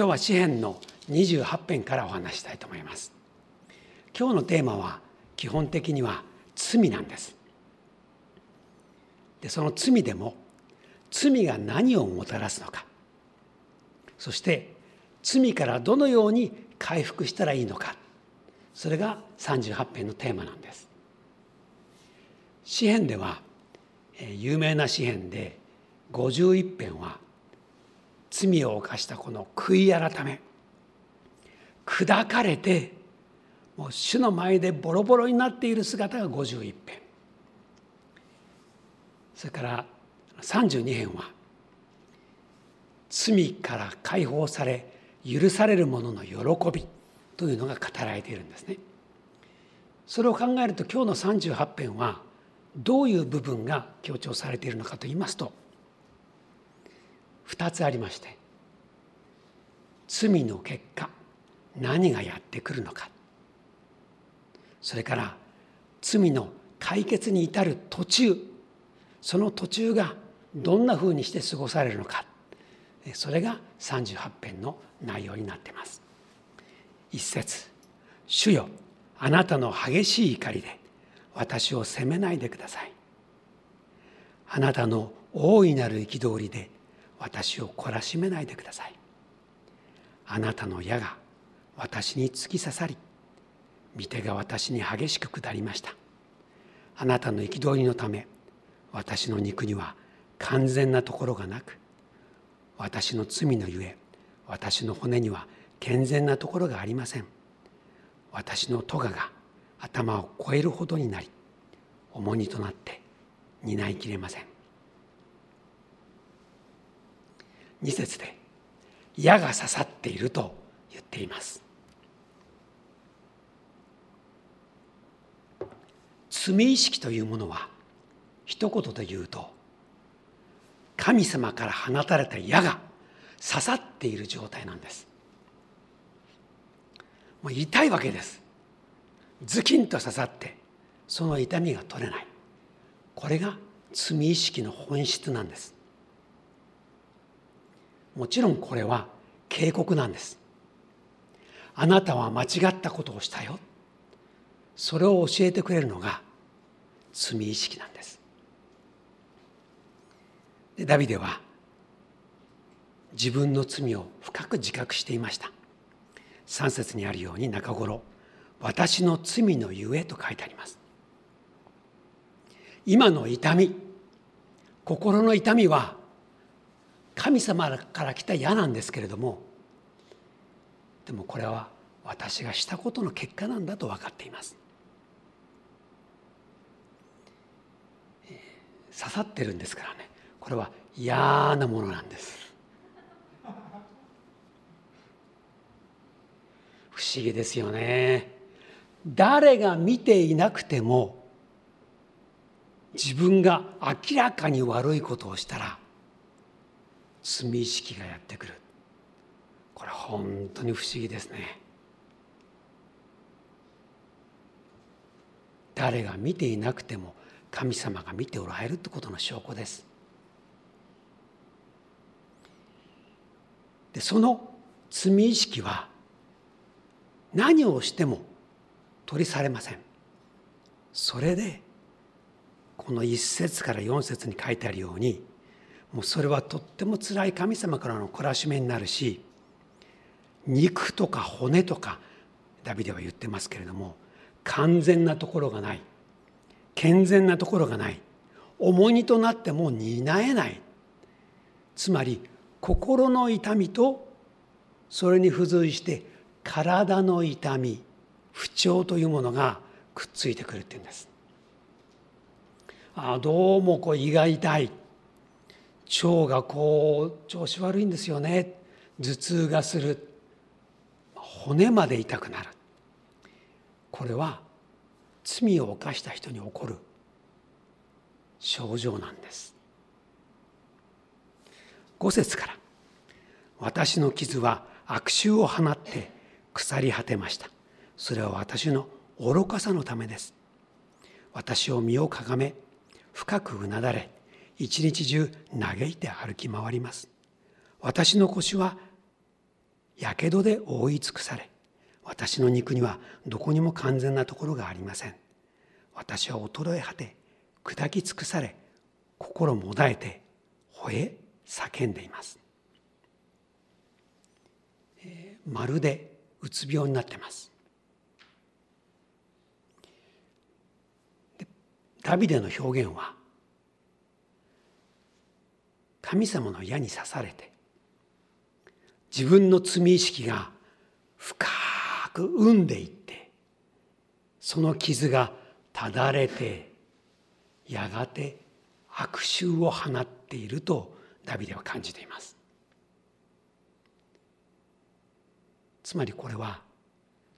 今日は詩編の28編からお話したいと思います。今日のテーマは基本的には罪なんです。でその罪でも罪が何をもたらすのか。そして罪からどのように回復したらいいのか。それが38編のテーマなんです。詩編では有名な詩編で51編は罪を犯したこの悔い改め砕かれてもう主の前でボロボロになっている姿が51編それから32編は罪から解放され許される者の喜びというのが語られているんですね。それを考えると今日の38編はどういう部分が強調されているのかと言いますと2つありまして罪の結果何がやってくるのか。それから罪の解決に至る途中その途中がどんなふうにして過ごされるのか。それが38編の内容になっています。一節主よあなたの激しい怒りで私を責めないでください。あなたの大いなる憤りで私を懲らしめないでください。あなたの矢が私に突き刺さり御手が私に激しく下りました。あなたの憤りのため私の肉には完全なところがなく私の罪のゆえ私の骨には健全なところがありません。私の咎が頭を超えるほどになり重荷となって担いきれません。二節で矢が刺さっていると言っています。罪意識というものは一言で言うと神様から放たれた矢が刺さっている状態なんです。もう痛いわけです。ズキンと刺さってその痛みが取れない。これが罪意識の本質なんです。もちろんこれは警告なんです。あなたは間違ったことをしたよ。それを教えてくれるのが罪意識なんです。でダビデは自分の罪を深く自覚していました。3節にあるように中頃私の罪のゆえと書いてあります。今の痛み心の痛みは神様から来た矢なんですけれどもでもこれは私がしたことの結果なんだと分かっています。刺さってるんですからね。これは嫌なものなんです。不思議ですよね。誰が見ていなくても自分が明らかに悪いことをしたら罪意識がやってくる。これ本当に不思議ですね。誰が見ていなくても神様が見ておられるってことの証拠です。でその罪意識は何をしても取り去れません。それでこの1節から4節に書いてあるようにもうそれはとっても辛い神様からの懲らしめになるし肉とか骨とかダビデは言ってますけれども完全なところがない。健全なところがない。重荷となっても担えない。つまり心の痛みとそれに付随して体の痛み不調というものがくっついてくるっていうんです。あどうもこう胃が痛い。腸がこう調子悪いんですよね。頭痛がする。骨まで痛くなる。これは罪を犯した人に起こる。症状なんです。5節から「私の傷は悪臭を放って腐り果てました」それは私の愚かさのためです。私を身をかがめ深くうなだれ一日中嘆いて歩き回ります。私の腰はやけどで覆い尽くされ私の肉にはどこにも完全なところがありません。私は衰え果て砕き尽くされ心もだえて吠え叫んでいます、えー、まるでうつ病になってます。ダビデの表現は神様の矢に刺されて自分の罪意識が深く生んでいってその傷がただれてやがて悪臭を放っているとダビデは感じています。つまりこれは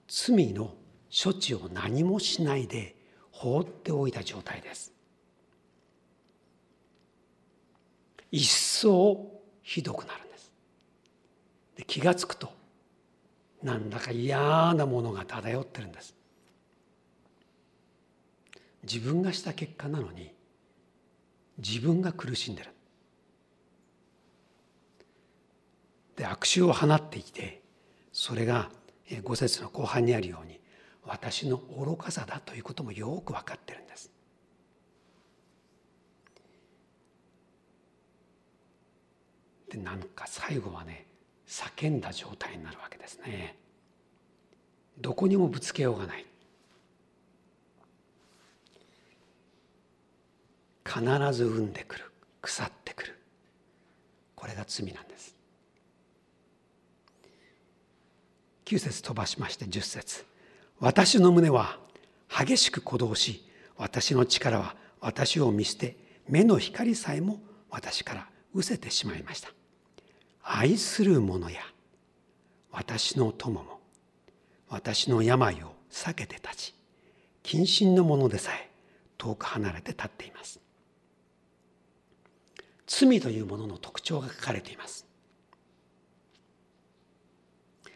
罪の処置を何もしないで放っておいた状態です。一層ひどくなるんです。で気が付くとなんだか嫌なものが漂ってるんです。自分がした結果なのに自分が苦しんでる。で悪臭を放っていてそれが五節の後半にあるように私の愚かさだということもよく分かってるんです。でなんか最後はね叫んだ状態になるわけですね。どこにもぶつけようがない。必ず産んでくる。腐ってくる。これが罪なんです。9節飛ばしまして10節。私の胸は激しく鼓動し私の力は私を見捨て目の光さえも私から失せてしまいました。愛する者や私の友も私の病を避けて立ち謹慎の者でさえ遠く離れて立っています。罪というものの特徴が書かれています。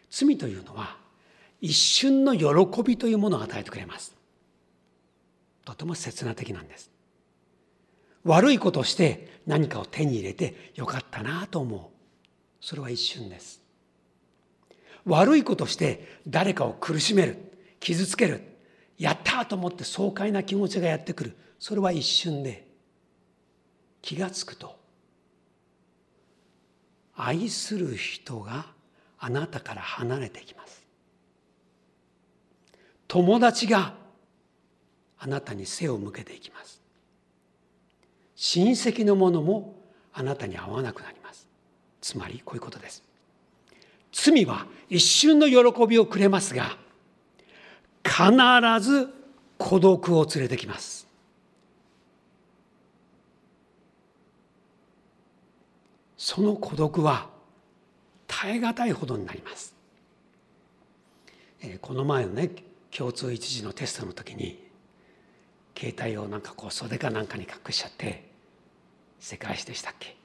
罪というのは一瞬の喜びというものを与えてくれます。とても刹那的なんです。悪いことをして何かを手に入れてよかったなと思う。それは一瞬です。悪いことして誰かを苦しめる傷つけるやったと思って爽快な気持ちがやってくる。それは一瞬で気がつくと愛する人があなたから離れていきます。友達があなたに背を向けていきます。親戚の者もあなたに会わなくなります。つまりこういうことです。罪は一瞬の喜びをくれますが必ず孤独を連れてきます。その孤独は耐え難いほどになります。えこの前のね共通一時のテストの時に携帯をなんかこう袖かなんかに隠しちゃって世界史でしたっけ、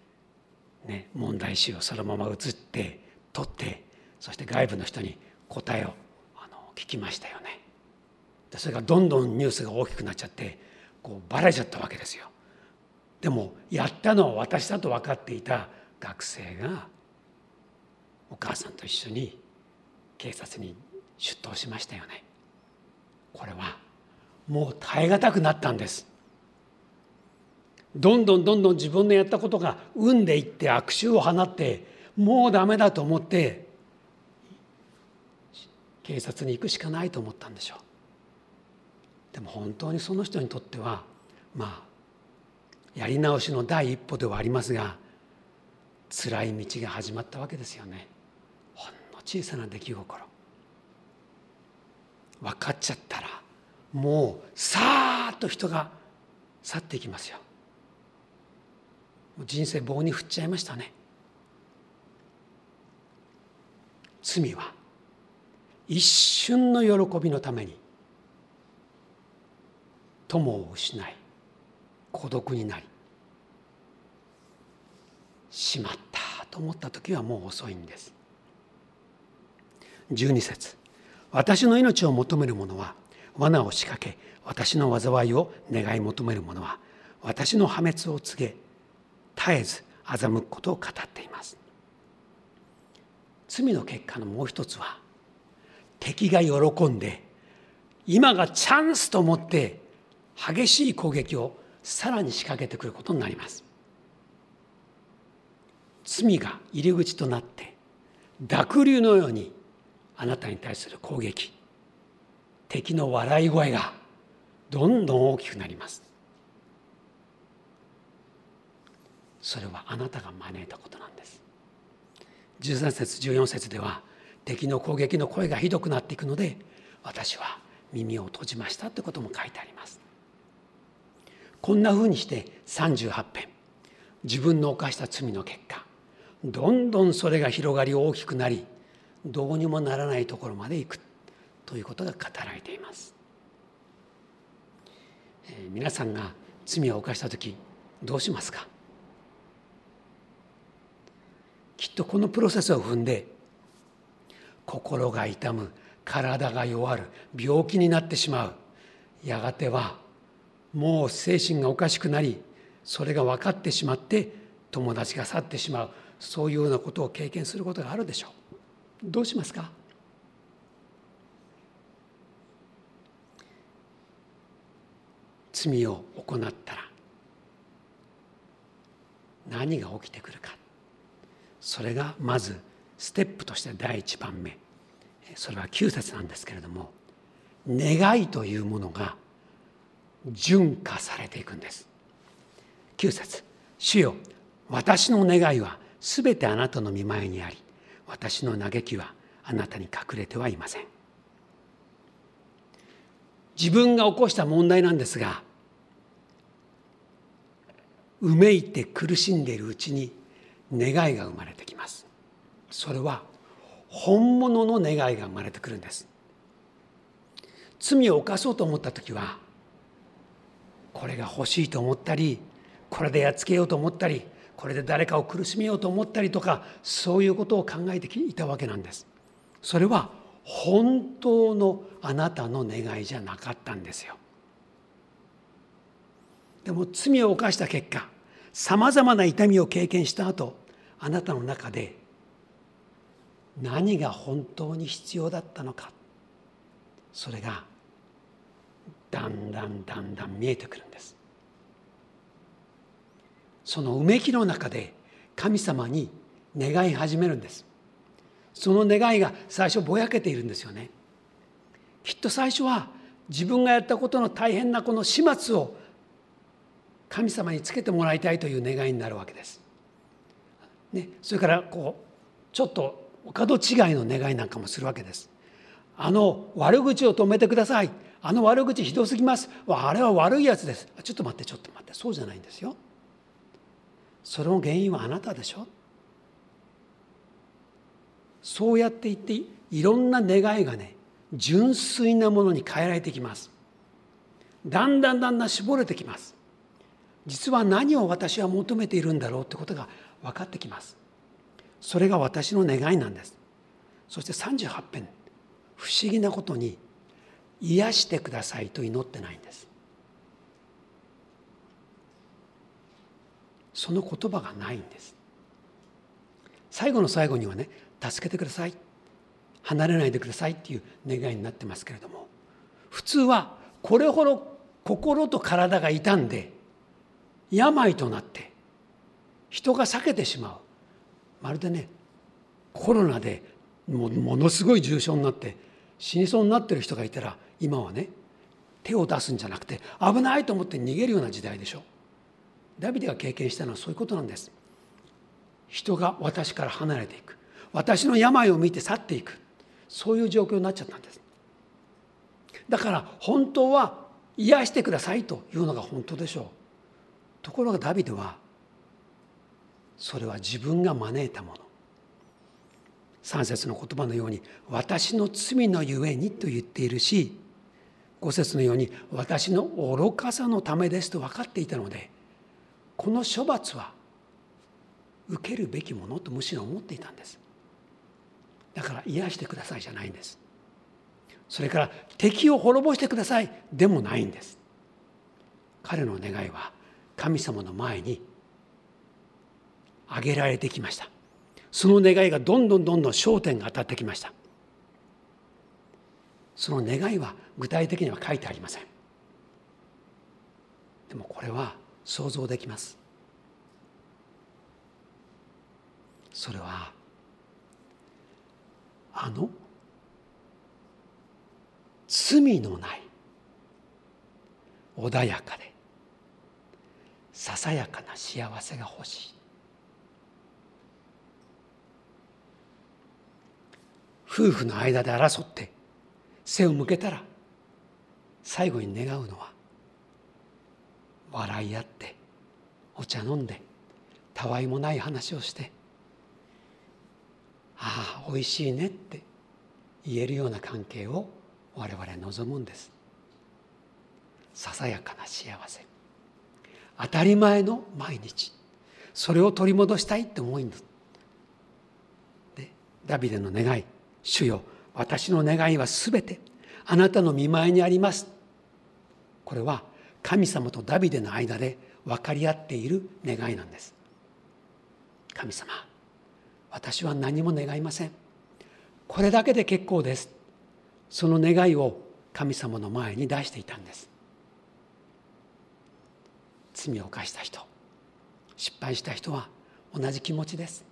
ね、問題集をそのまま写って取ってそして外部の人に答えをあの聞きましたよね。でそれがどんどんニュースが大きくなっちゃってこうバレちゃったわけですよ。でもやったのは私だと分かっていた学生がお母さんと一緒に警察に出頭しましたよねこれはもう耐え難くなったんですどんどんどんどん自分のやったことが生んでいって悪臭を放ってもうダメだと思って警察に行くしかないと思ったんでしょう。でも本当にその人にとってはまあやり直しの第一歩ではありますが辛い道が始まったわけですよね。ほんの小さな出来心。分かっちゃったらもうさーっと人が去っていきますよ。人生棒に振っちゃいましたね。罪は一瞬の喜びのために友を失い孤独になりしまったと思った時はもう遅いんです。12節私の命を求める者は罠を仕掛け私の災いを願い求める者は私の破滅を告げ絶えず欺くことを語っています。罪の結果のもう一つは敵が喜んで今がチャンスと思って激しい攻撃をさらに仕掛けてくることになります。罪が入り口となって濁流のようにあなたに対する攻撃敵の笑い声がどんどん大きくなります。それはあなたが招いたことなんです。13節14節では敵の攻撃の声がひどくなっていくので私は耳を閉じましたということも書いてあります。こんなふうにして38編自分の犯した罪の結果どんどんそれが広がり大きくなりどうにもならないところまで行くということが語られています、えー、皆さんが罪を犯した時どうしますか？きっとこのプロセスを踏んで心が痛む体が弱る病気になってしまう。やがてはもう精神がおかしくなりそれが分かってしまって友達が去ってしまう。そういうようなことを経験することがあるでしょう。どうしますか？罪を行ったら何が起きてくるか。それがまずステップとして第一番目。それは9節なんですけれども願いというものが純化されていくんです。9節主よ私の願いはすべてあなたの見前にあり私の嘆きはあなたに隠れてはいません。自分が起こした問題なんですがうめいて苦しんでいるうちに願いが生まれてきます。それは本物の願いが生まれてくるんです。罪を犯そうと思った時はこれが欲しいと思ったりこれでやっつけようと思ったりこれで誰かを苦しめようと思ったりとかそういうことを考えていたわけなんです。それは本当のあなたの願いじゃなかったんですよ。でも罪を犯した結果さまざまな痛みを経験した後あなたの中で何が本当に必要だったのかそれがだんだんだんだん見えてくるんです。そのうめきの中で神様に願い始めるんです。その願いが最初ぼやけているんですよね。きっと最初は自分がやったことの大変なこの始末を神様につけてもらいたいという願いになるわけです。ね、それからこうちょっとお門違いの願いなんかもするわけです。あの悪口を止めてください。あの悪口ひどすぎます。あれは悪いやつです。ちょっと待ってちょっと待ってそうじゃないんですよ。その原因はあなたでしょ。そうやって言っていろんな願いがね純粋なものに変えられてきます。だんだんだんだん絞れてきます。実は何を私は求めているんだろうってことが分かってきます。それが私の願いなんです。そして38編不思議なことに癒してくださいと祈ってないんです。その言葉がないんです。最後の最後にはね助けてください。離れないでくださいっていう願いになってますけれども普通はこれほど心と体が傷んで病となって人が避けてしまう。まるでねコロナでもものすごい重症になって死にそうになってる人がいたら今はね手を出すんじゃなくて危ないと思って逃げるような時代でしょ。ダビデが経験したのはそういうことなんです。人が私から離れていく。私の病を見て去っていく。そういう状況になっちゃったんです。だから本当は癒してくださいというのが本当でしょう。ところがダビデはそれは自分が招いたもの。3節の言葉のように「私の罪のゆえに」と言っているし5節のように「私の愚かさのためです」と分かっていたのでこの処罰は受けるべきものとむしろ思っていたんです。だから癒してくださいじゃないんです。それから敵を滅ぼしてくださいでもないんです。彼の願いは神様の前に挙げられてきました。その願いがどんどんどんどん焦点が当たってきました。その願いは具体的には書いてありません。でもこれは想像できます。それはあの罪のない穏やかでささやかな幸せが欲しい。夫婦の間で争って背を向けたら最後に願うのは笑い合ってお茶飲んでたわいもない話をしてああおいしいねって言えるような関係を我々望むんです。ささやかな幸せ。当たり前の毎日。それを取り戻したいって思いんですでダビデの願い。主よ私の願いはすべてあなたの見舞いにあります。これは神様とダビデの間で分かり合っている願いなんです。神様私は何も願いません。これだけで結構です。その願いを神様の前に出していたんです。罪を犯した人失敗した人は同じ気持ちです。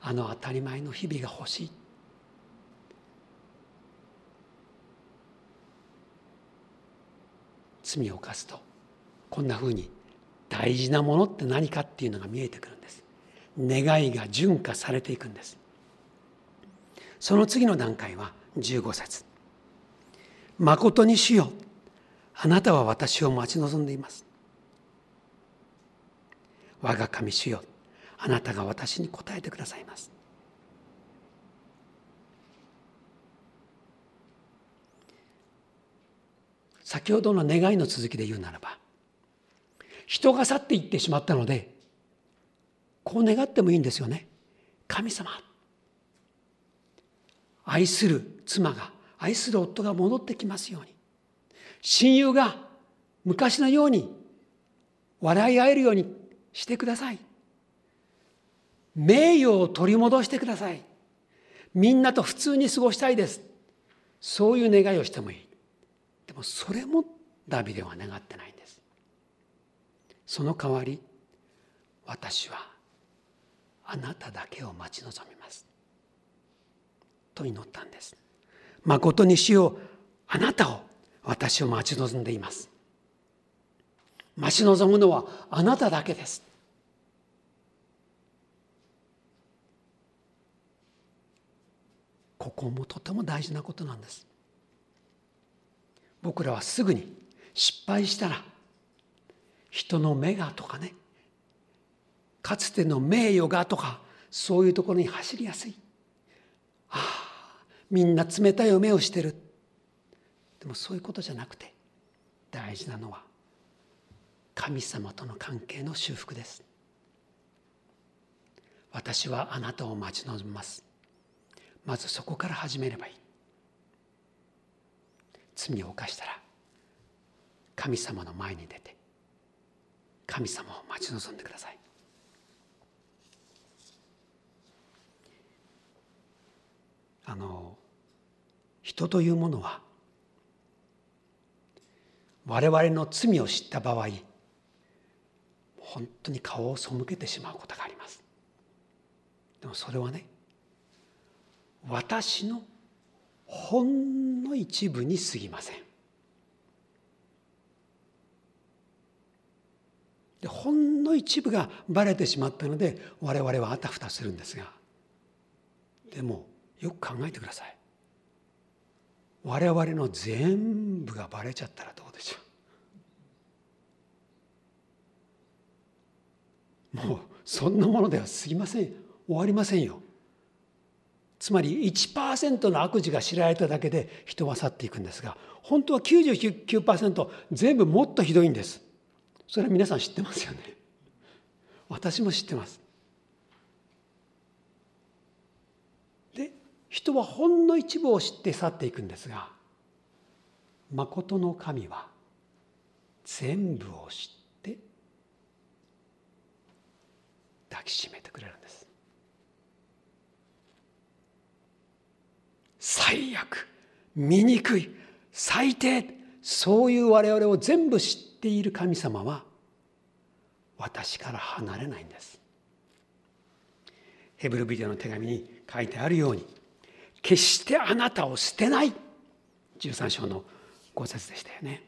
あの当たり前の日々が欲しい。罪を犯すと。こんなふうに大事なものって何かっていうのが見えてくるんです。願いが純化されていくんです。その次の段階は15節。誠に主よあなたは私を待ち望んでいます。我が神主よあなたが私に答えてくださいます。先ほどの願いの続きで言うならば人が去っていってしまったのでこう願ってもいいんですよね。神様愛する妻が愛する夫が戻ってきますように。親友が昔のように笑い合えるようにしてください。名誉を取り戻してください。みんなと普通に過ごしたいです。そういう願いをしてもいい。もそれもダビデは願ってないんです。その代わり私はあなただけを待ち望みます。と祈ったんです。誠に主よあなたを私を待ち望んでいます。待ち望むのはあなただけです。ここもとても大事なことなんです。僕らはすぐに失敗したら人の目がとかねかつての名誉がとかそういうところに走りやすい。ああみんな冷たい目をしてる。でもそういうことじゃなくて大事なのは神様との関係の修復です。私はあなたを待ち望みます。まずそこから始めればいい。罪を犯したら神様の前に出て神様を待ち望んでください。あの人というものは我々の罪を知った場合本当に顔を背けてしまうことがあります。でもそれはね私のほんの一部に過ぎません。でほんの一部がバレてしまったので我々はあたふたするんですが。でもよく考えてください。我々の全部がバレちゃったらどうでしょう。もうそんなものでは過ぎません。終わりませんよ。つまり1%の悪事が知られただけで人は去っていくんですが本当は99%全部もっとひどいんです。それは皆さん知ってますよね。私も知ってます。で人はほんの一部を知って去っていくんですがまことの神は全部を知って抱きしめてくれるんです。最悪醜い最低そういう我々を全部知っている神様は私から離れないんです。ヘブルビデオの手紙に書いてあるように決してあなたを捨てない。13章の5節でしたよね。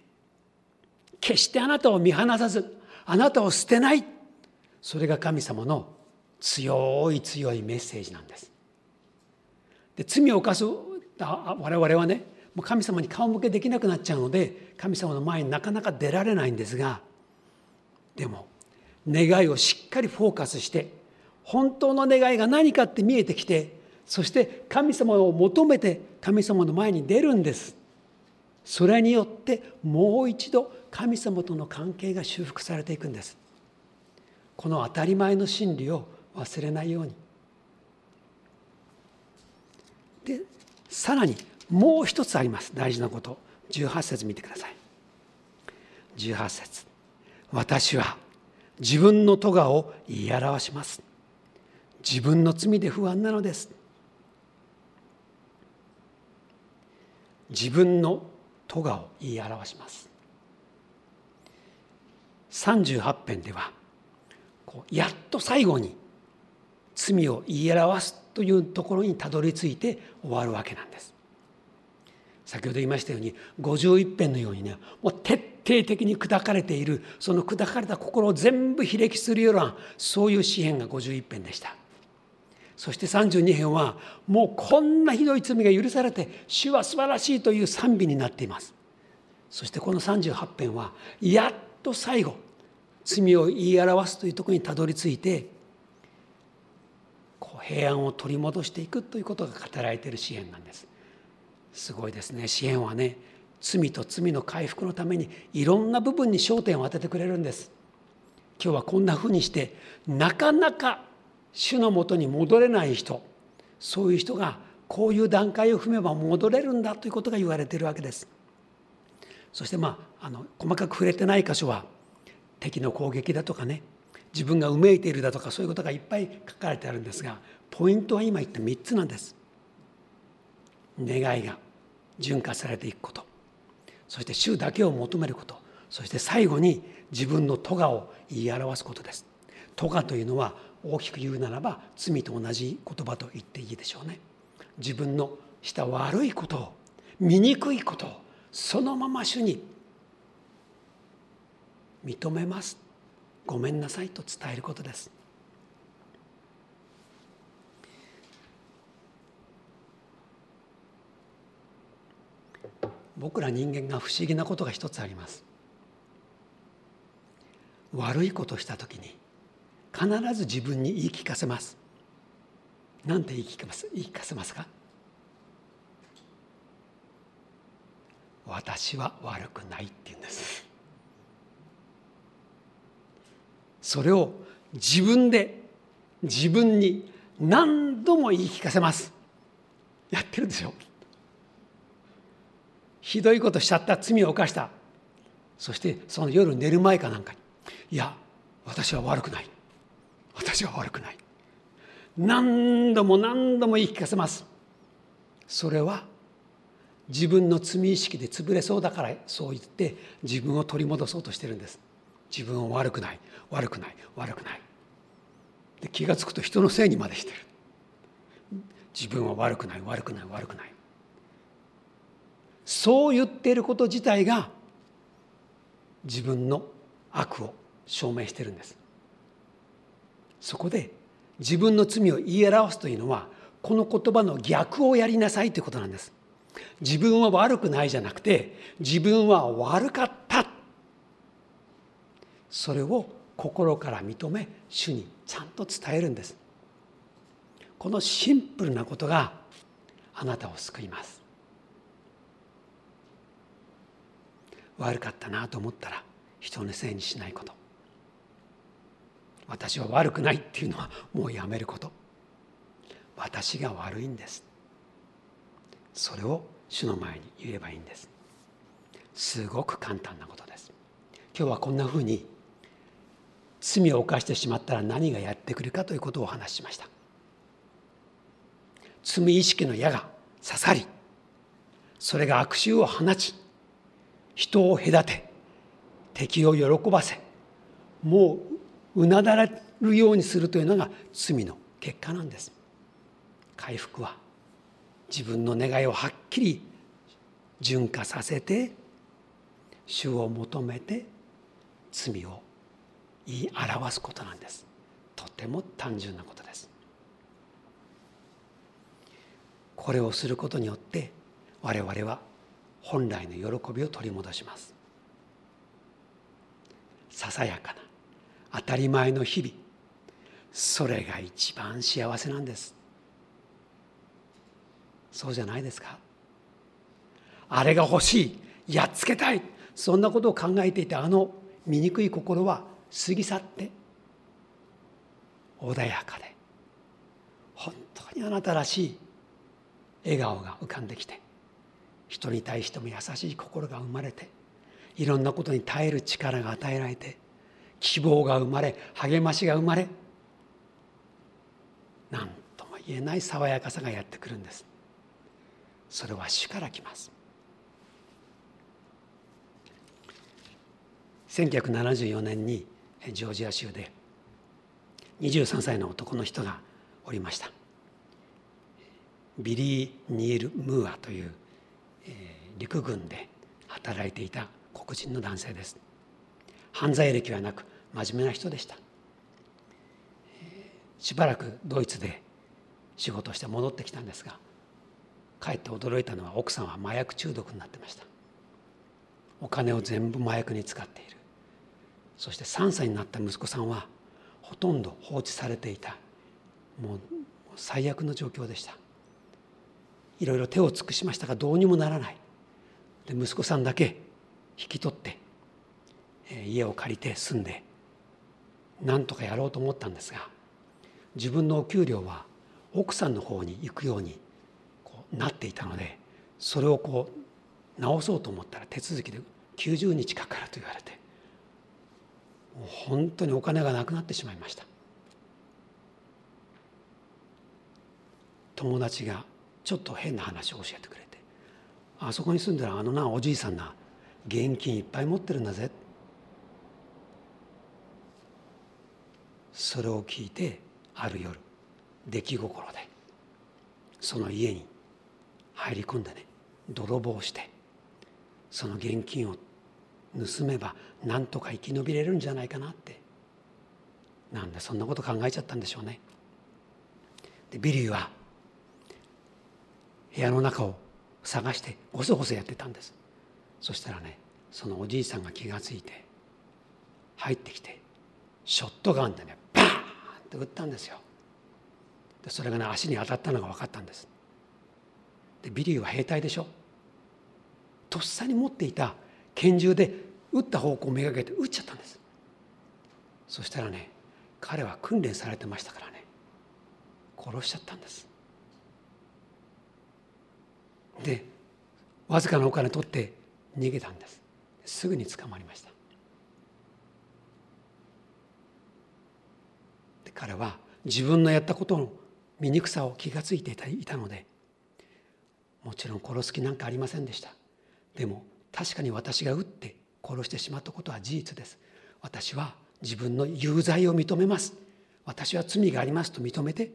決してあなたを見放さずあなたを捨てない。それが神様の強い強いメッセージなんです。で罪を犯す我々はねもう神様に顔向けできなくなっちゃうので神様の前になかなか出られないんですがでも願いをしっかりフォーカスして本当の願いが何かって見えてきてそして神様を求めて神様の前に出るんです。それによってもう一度神様との関係が修復されていくんです。この当たり前の真理を忘れないように。でさらにもう一つあります。大事なこと。18節見てください。18節。私は自分の咎を言い表します。自分の罪で不安なのです。自分の咎を言い表します。38編ではやっと最後に罪を言い表すというところにたどり着いて終わるわけなんです。先ほど言いましたように51編のようにねもう徹底的に砕かれているその砕かれた心を全部卑歴するようなそういう詩篇が51編でした。そして32編はもうこんなひどい罪が許されて主は素晴らしいという賛美になっています。そしてこの38編はやっと最後罪を言い表すというところにたどり着いて平安を取り戻していくということが語られている詩篇なんです。すごいですね。支援はね罪と罪の回復のためにいろんな部分に焦点を当ててくれるんです。今日はこんなふうにしてなかなか主のもとに戻れない人そういう人がこういう段階を踏めば戻れるんだということが言われているわけです。そしてまああの細かく触れてない箇所は敵の攻撃だとかね自分がうめいているだとかそういうことがいっぱい書かれてあるんですがポイントは今言った3つなんです。願いが純化されていくこと。そして主だけを求めること。そして最後に自分の咎を言い表すことです。咎というのは大きく言うならば罪と同じ言葉と言っていいでしょうね。自分のした悪いことを醜いことをそのまま主に認めます。ごめんなさいと伝えることです。僕ら人間が不思議なことが一つあります。悪いことした時に必ず自分に言い聞かせます。なんて言い聞かます？言い聞かせますか？私は悪くないって言うんです。それを自分で自分に何度も言い聞かせます。やってるでしょ。ひどいことしちゃった罪を犯した。そしてその夜寝る前かなんかにいや私は悪くない。私は悪くない。何度も何度も言い聞かせます。それは自分の罪意識で潰れそうだからそう言って自分を取り戻そうとしてるんです。自分は悪くない。悪くない。悪くない。で気が付くと人のせいにまでしてる。自分は悪くない。悪くない。悪くない。そう言っていること自体が自分の悪を証明してるんです。そこで自分の罪を言い表すというのはこの言葉の逆をやりなさいということなんです。自分は悪くないじゃなくて自分は悪かったそれを心から認め主にちゃんと伝えるんです。このシンプルなことがあなたを救います。悪かったなと思ったら人のせいにしないこと。私は悪くないっていうのはもうやめること。私が悪いんです。それを主の前に言えばいいんです。すごく簡単なことです。今日はこんなふうに罪を犯してしまったら何がやってくるかということをお話ししました。罪意識の矢が刺さりそれが悪臭を放ち人を隔て敵を喜ばせもううなだれるようにするというのが罪の結果なんです。回復は自分の願いをはっきり純化させて主を求めて罪を言い表すことなんです。とても単純なことです。これをすることによって我々は本来の喜びを取り戻します。ささやかな当たり前の日々それが一番幸せなんです。そうじゃないですか。あれが欲しいやっつけたいそんなことを考えていたあの醜い心は過ぎ去って穏やかで本当にあなたらしい笑顔が浮かんできて人に対しても優しい心が生まれていろんなことに耐える力が与えられて希望が生まれ励ましが生まれ何とも言えない爽やかさがやってくるんです。それは主から来ます。1974年にジョージア州で23歳の男の人がおりました。ビリー・ニール・ムーアという、えー、陸軍で働いていた黒人の男性です。犯罪歴はなく真面目な人でした、えー、しばらくドイツで仕事して戻ってきたんですが帰って驚いたのは奥さんは麻薬中毒になってました。お金を全部麻薬に使っている。そして3歳になった息子さんはほとんど放置されていた。もう最悪の状況でした。いろいろ手を尽くしましたがどうにもならない。で息子さんだけ引き取って、家を借りて住んで何とかやろうと思ったんですが自分のお給料は奥さんの方に行くようにこうなっていたのでそれをこう直そうと思ったら手続きで90日かかると言われて本当にお金がなくなってしまいました。友達がちょっと変な話を教えてくれてあそこに住んでるあのなおじいさんな現金いっぱい持ってるんだぜそれを聞いてある夜出来心でその家に入り込んでね泥棒してその現金を盗めばなんとか生き延びれるんじゃないかなって。なんでそんなこと考えちゃったんでしょうね。でビリーは部屋の中を探してごそごそやってたんです。そしたらねそのおじいさんが気が付いて入ってきてショットガンでねバーンって撃ったんですよ。でそれがね足に当たったのが分かったんです。でビリーは兵隊でしょ。とっさに持っていた拳銃で撃った方向をめがけて撃っちゃったんです。そしたらね彼は訓練されてましたからね。殺しちゃったんです。でわずかなお金取って逃げたんです。すぐに捕まりました。で彼は自分のやったことの醜さを気が付いていたのでもちろん殺す気なんかありませんでした。でも確かに私が撃って殺してしまったことは事実です私は自分の有罪を認めます私は罪がありますと認めて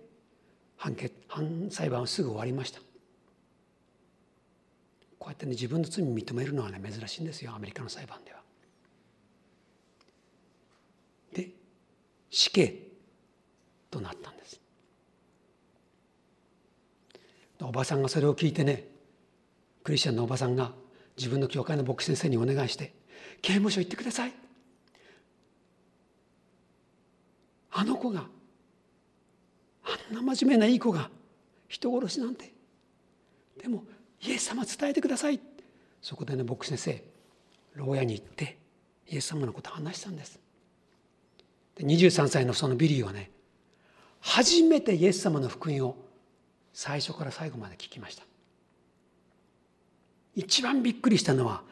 判決判裁判はすぐ終わりましたこうやってね自分の罪を認めるのはね珍しいんですよアメリカの裁判では。で死刑となったんです。おばさんがそれを聞いてねクリスチャンのおばさんが自分の教会の牧師先生にお願いして「刑務所行ってください」あの子があんな真面目ないい子が人殺しなんて。でもイエス様伝えてください。そこでね牧師先生牢屋に行ってイエス様のこと話したんです。で23歳のそのビリーはね初めてイエス様の福音を最初から最後まで聞きました。一番びっくりしたのは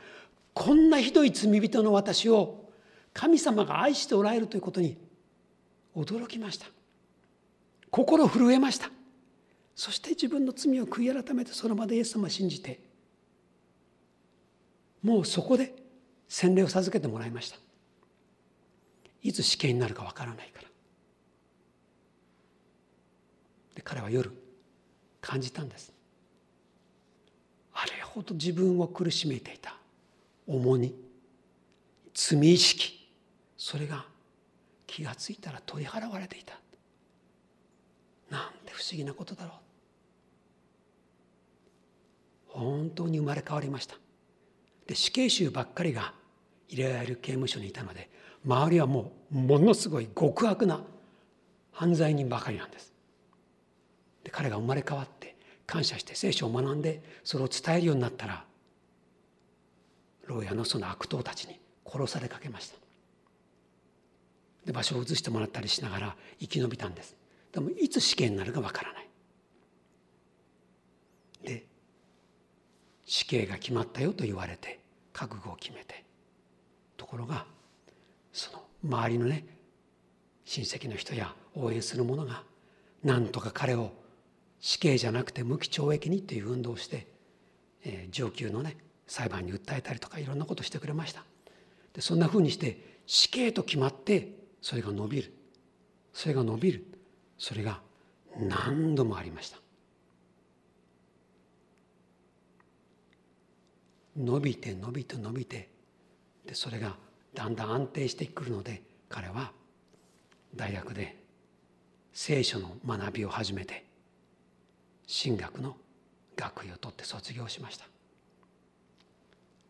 こんなひどい罪人の私を神様が愛しておられるということに驚きました。心震えました。そして自分の罪を悔い改めてその場でイエス様を信じてもうそこで洗礼を授けてもらいました。いつ死刑になるかわからないから。で彼は夜感じたんです。ほど自分を苦しめていた。重荷罪意識それが気が付いたら取り払われていた。なんて不思議なことだろう。本当に生まれ変わりました。で死刑囚ばっかりが入れられる刑務所にいたので周りはもうものすごい極悪な犯罪人ばかりなんです。で彼が生まれ変わって感謝して聖書を学んでそれを伝えるようになったら牢屋のその悪党たちに殺されかけました。で場所を移してもらったりしながら生き延びたんです。でもいつ死刑になるかわからない。で死刑が決まったよと言われて覚悟を決めてところがその周りのね親戚の人や応援する者がなんとか彼を死刑じゃなくて無期懲役にっていう運動をして、えー、上級のね裁判に訴えたりとかいろんなことしてくれました。でそんなふうにして死刑と決まってそれが伸びる。それが伸びる。それが何度もありました。伸びて伸びて伸びてでそれがだんだん安定してくるので彼は大学で聖書の学びを始めて神学の学位を取って卒業しました。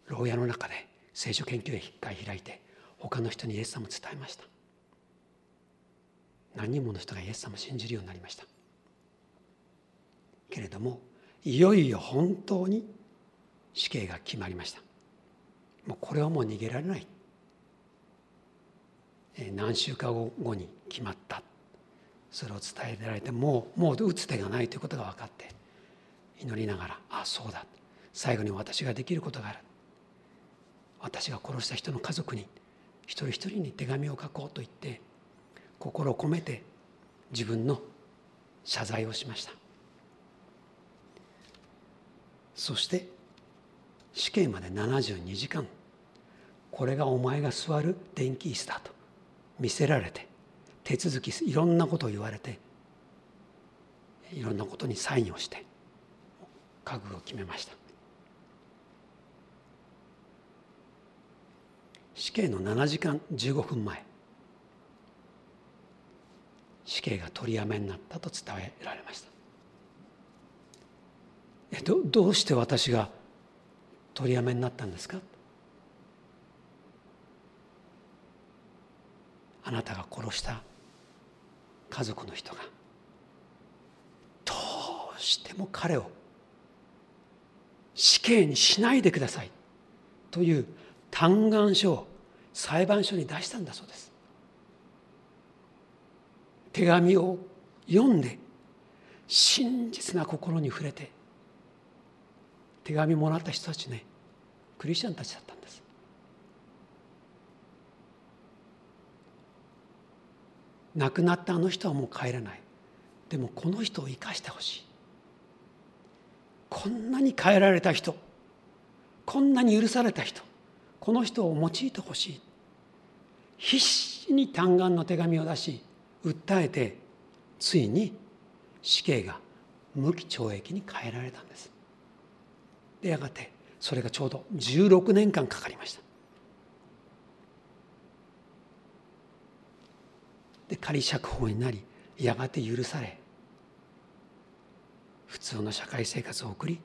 牢屋の中で聖書研究会開いて他の人にイエス様を伝えました。何人もの人がイエス様を信じるようになりました。けれどもいよいよ本当に死刑が決まりました。もうこれはもう逃げられない。何週間後に決まった。それを伝えられてもうもう打つ手がないということが分かって祈りながらああそうだ。最後に私ができることがある。私が殺した人の家族に一人一人に手紙を書こうと言って心を込めて自分の謝罪をしました。そして死刑まで72時間これがお前が座る電気椅子だと見せられて手続きいろんなことを言われていろんなことにサインをして覚悟を決めました。死刑の7時間15分前死刑が取りやめになったと伝えられました。えどどうして私が取りやめになったんですか？あなたが殺した家族の人がどうしても彼を死刑にしないでくださいという嘆願書を裁判所に出したんだそうです。手紙を読んで真実な心に触れて手紙もらった人たちねクリスチャンたちだったんです。亡くなったあの人はもう帰らない。でもこの人を生かしてほしい。こんなに変えられた人。こんなに許された人。この人を用いてほしい。必死に嘆願の手紙を出し訴えてついに死刑が無期懲役に変えられたんです。でやがてそれがちょうど16年間かかりました。で仮釈放になりやがて許され普通の社会生活を送り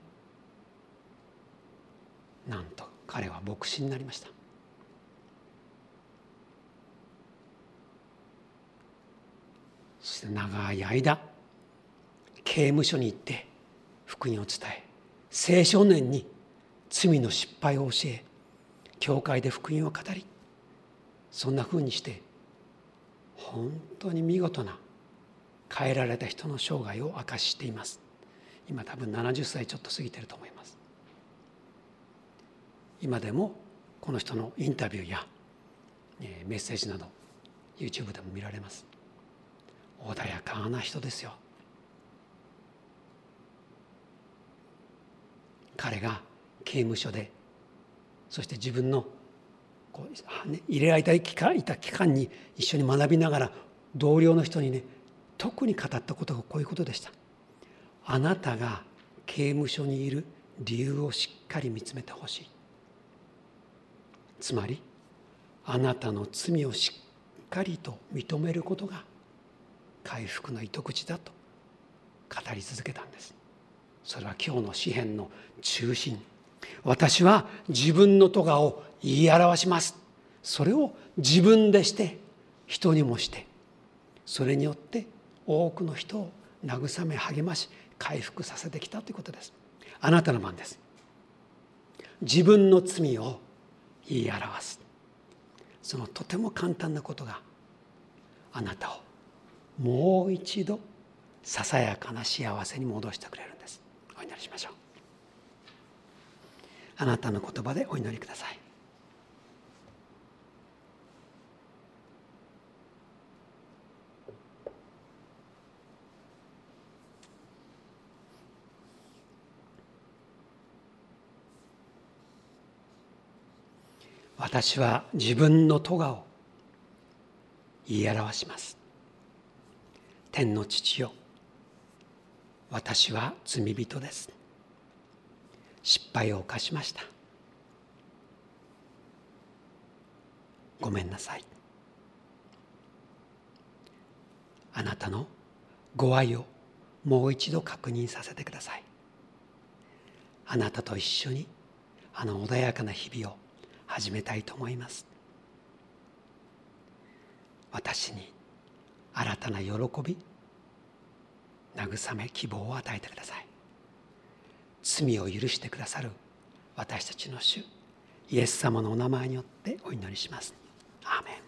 なんと彼は牧師になりました。そして長い間刑務所に行って福音を伝え青少年に罪の失敗を教え教会で福音を語りそんなふうにして本当に見事な変えられた人の生涯を明かしています。今多分70歳ちょっと過ぎてると思います。今でもこの人のインタビューやメッセージなど YouTube でも見られます。穏やかな人ですよ。彼が刑務所でそして自分のこう、ね、入れられた期間いた期間に一緒に学びながら同僚の人にね特に語ったことがこういうことでした。あなたが刑務所にいる理由をしっかり見つめてほしい。つまりあなたの罪をしっかりと認めることが回復の糸口だと語り続けたんですそれは今日の詩篇の中心私は自分の咎を言い表します。それを自分でして人にもしてそれによって多くの人を慰め励まし回復させてきたということです。あなたの番です。自分の罪を言い表す。そのとても簡単なことがあなたをもう一度ささやかな幸せに戻してくれるんです。お祈りしましょう。あなたの言葉でお祈りください。私は自分の咎を言い表します。天の父よ私は罪人です。失敗を犯しました。ごめんなさい。あなたのご愛をもう一度確認させてください。あなたと一緒にあの穏やかな日々を始めたいと思います。私に新たな喜び慰め希望を与えてください。罪を許してくださる私たちの主イエス様のお名前によってお祈りします。アーメン。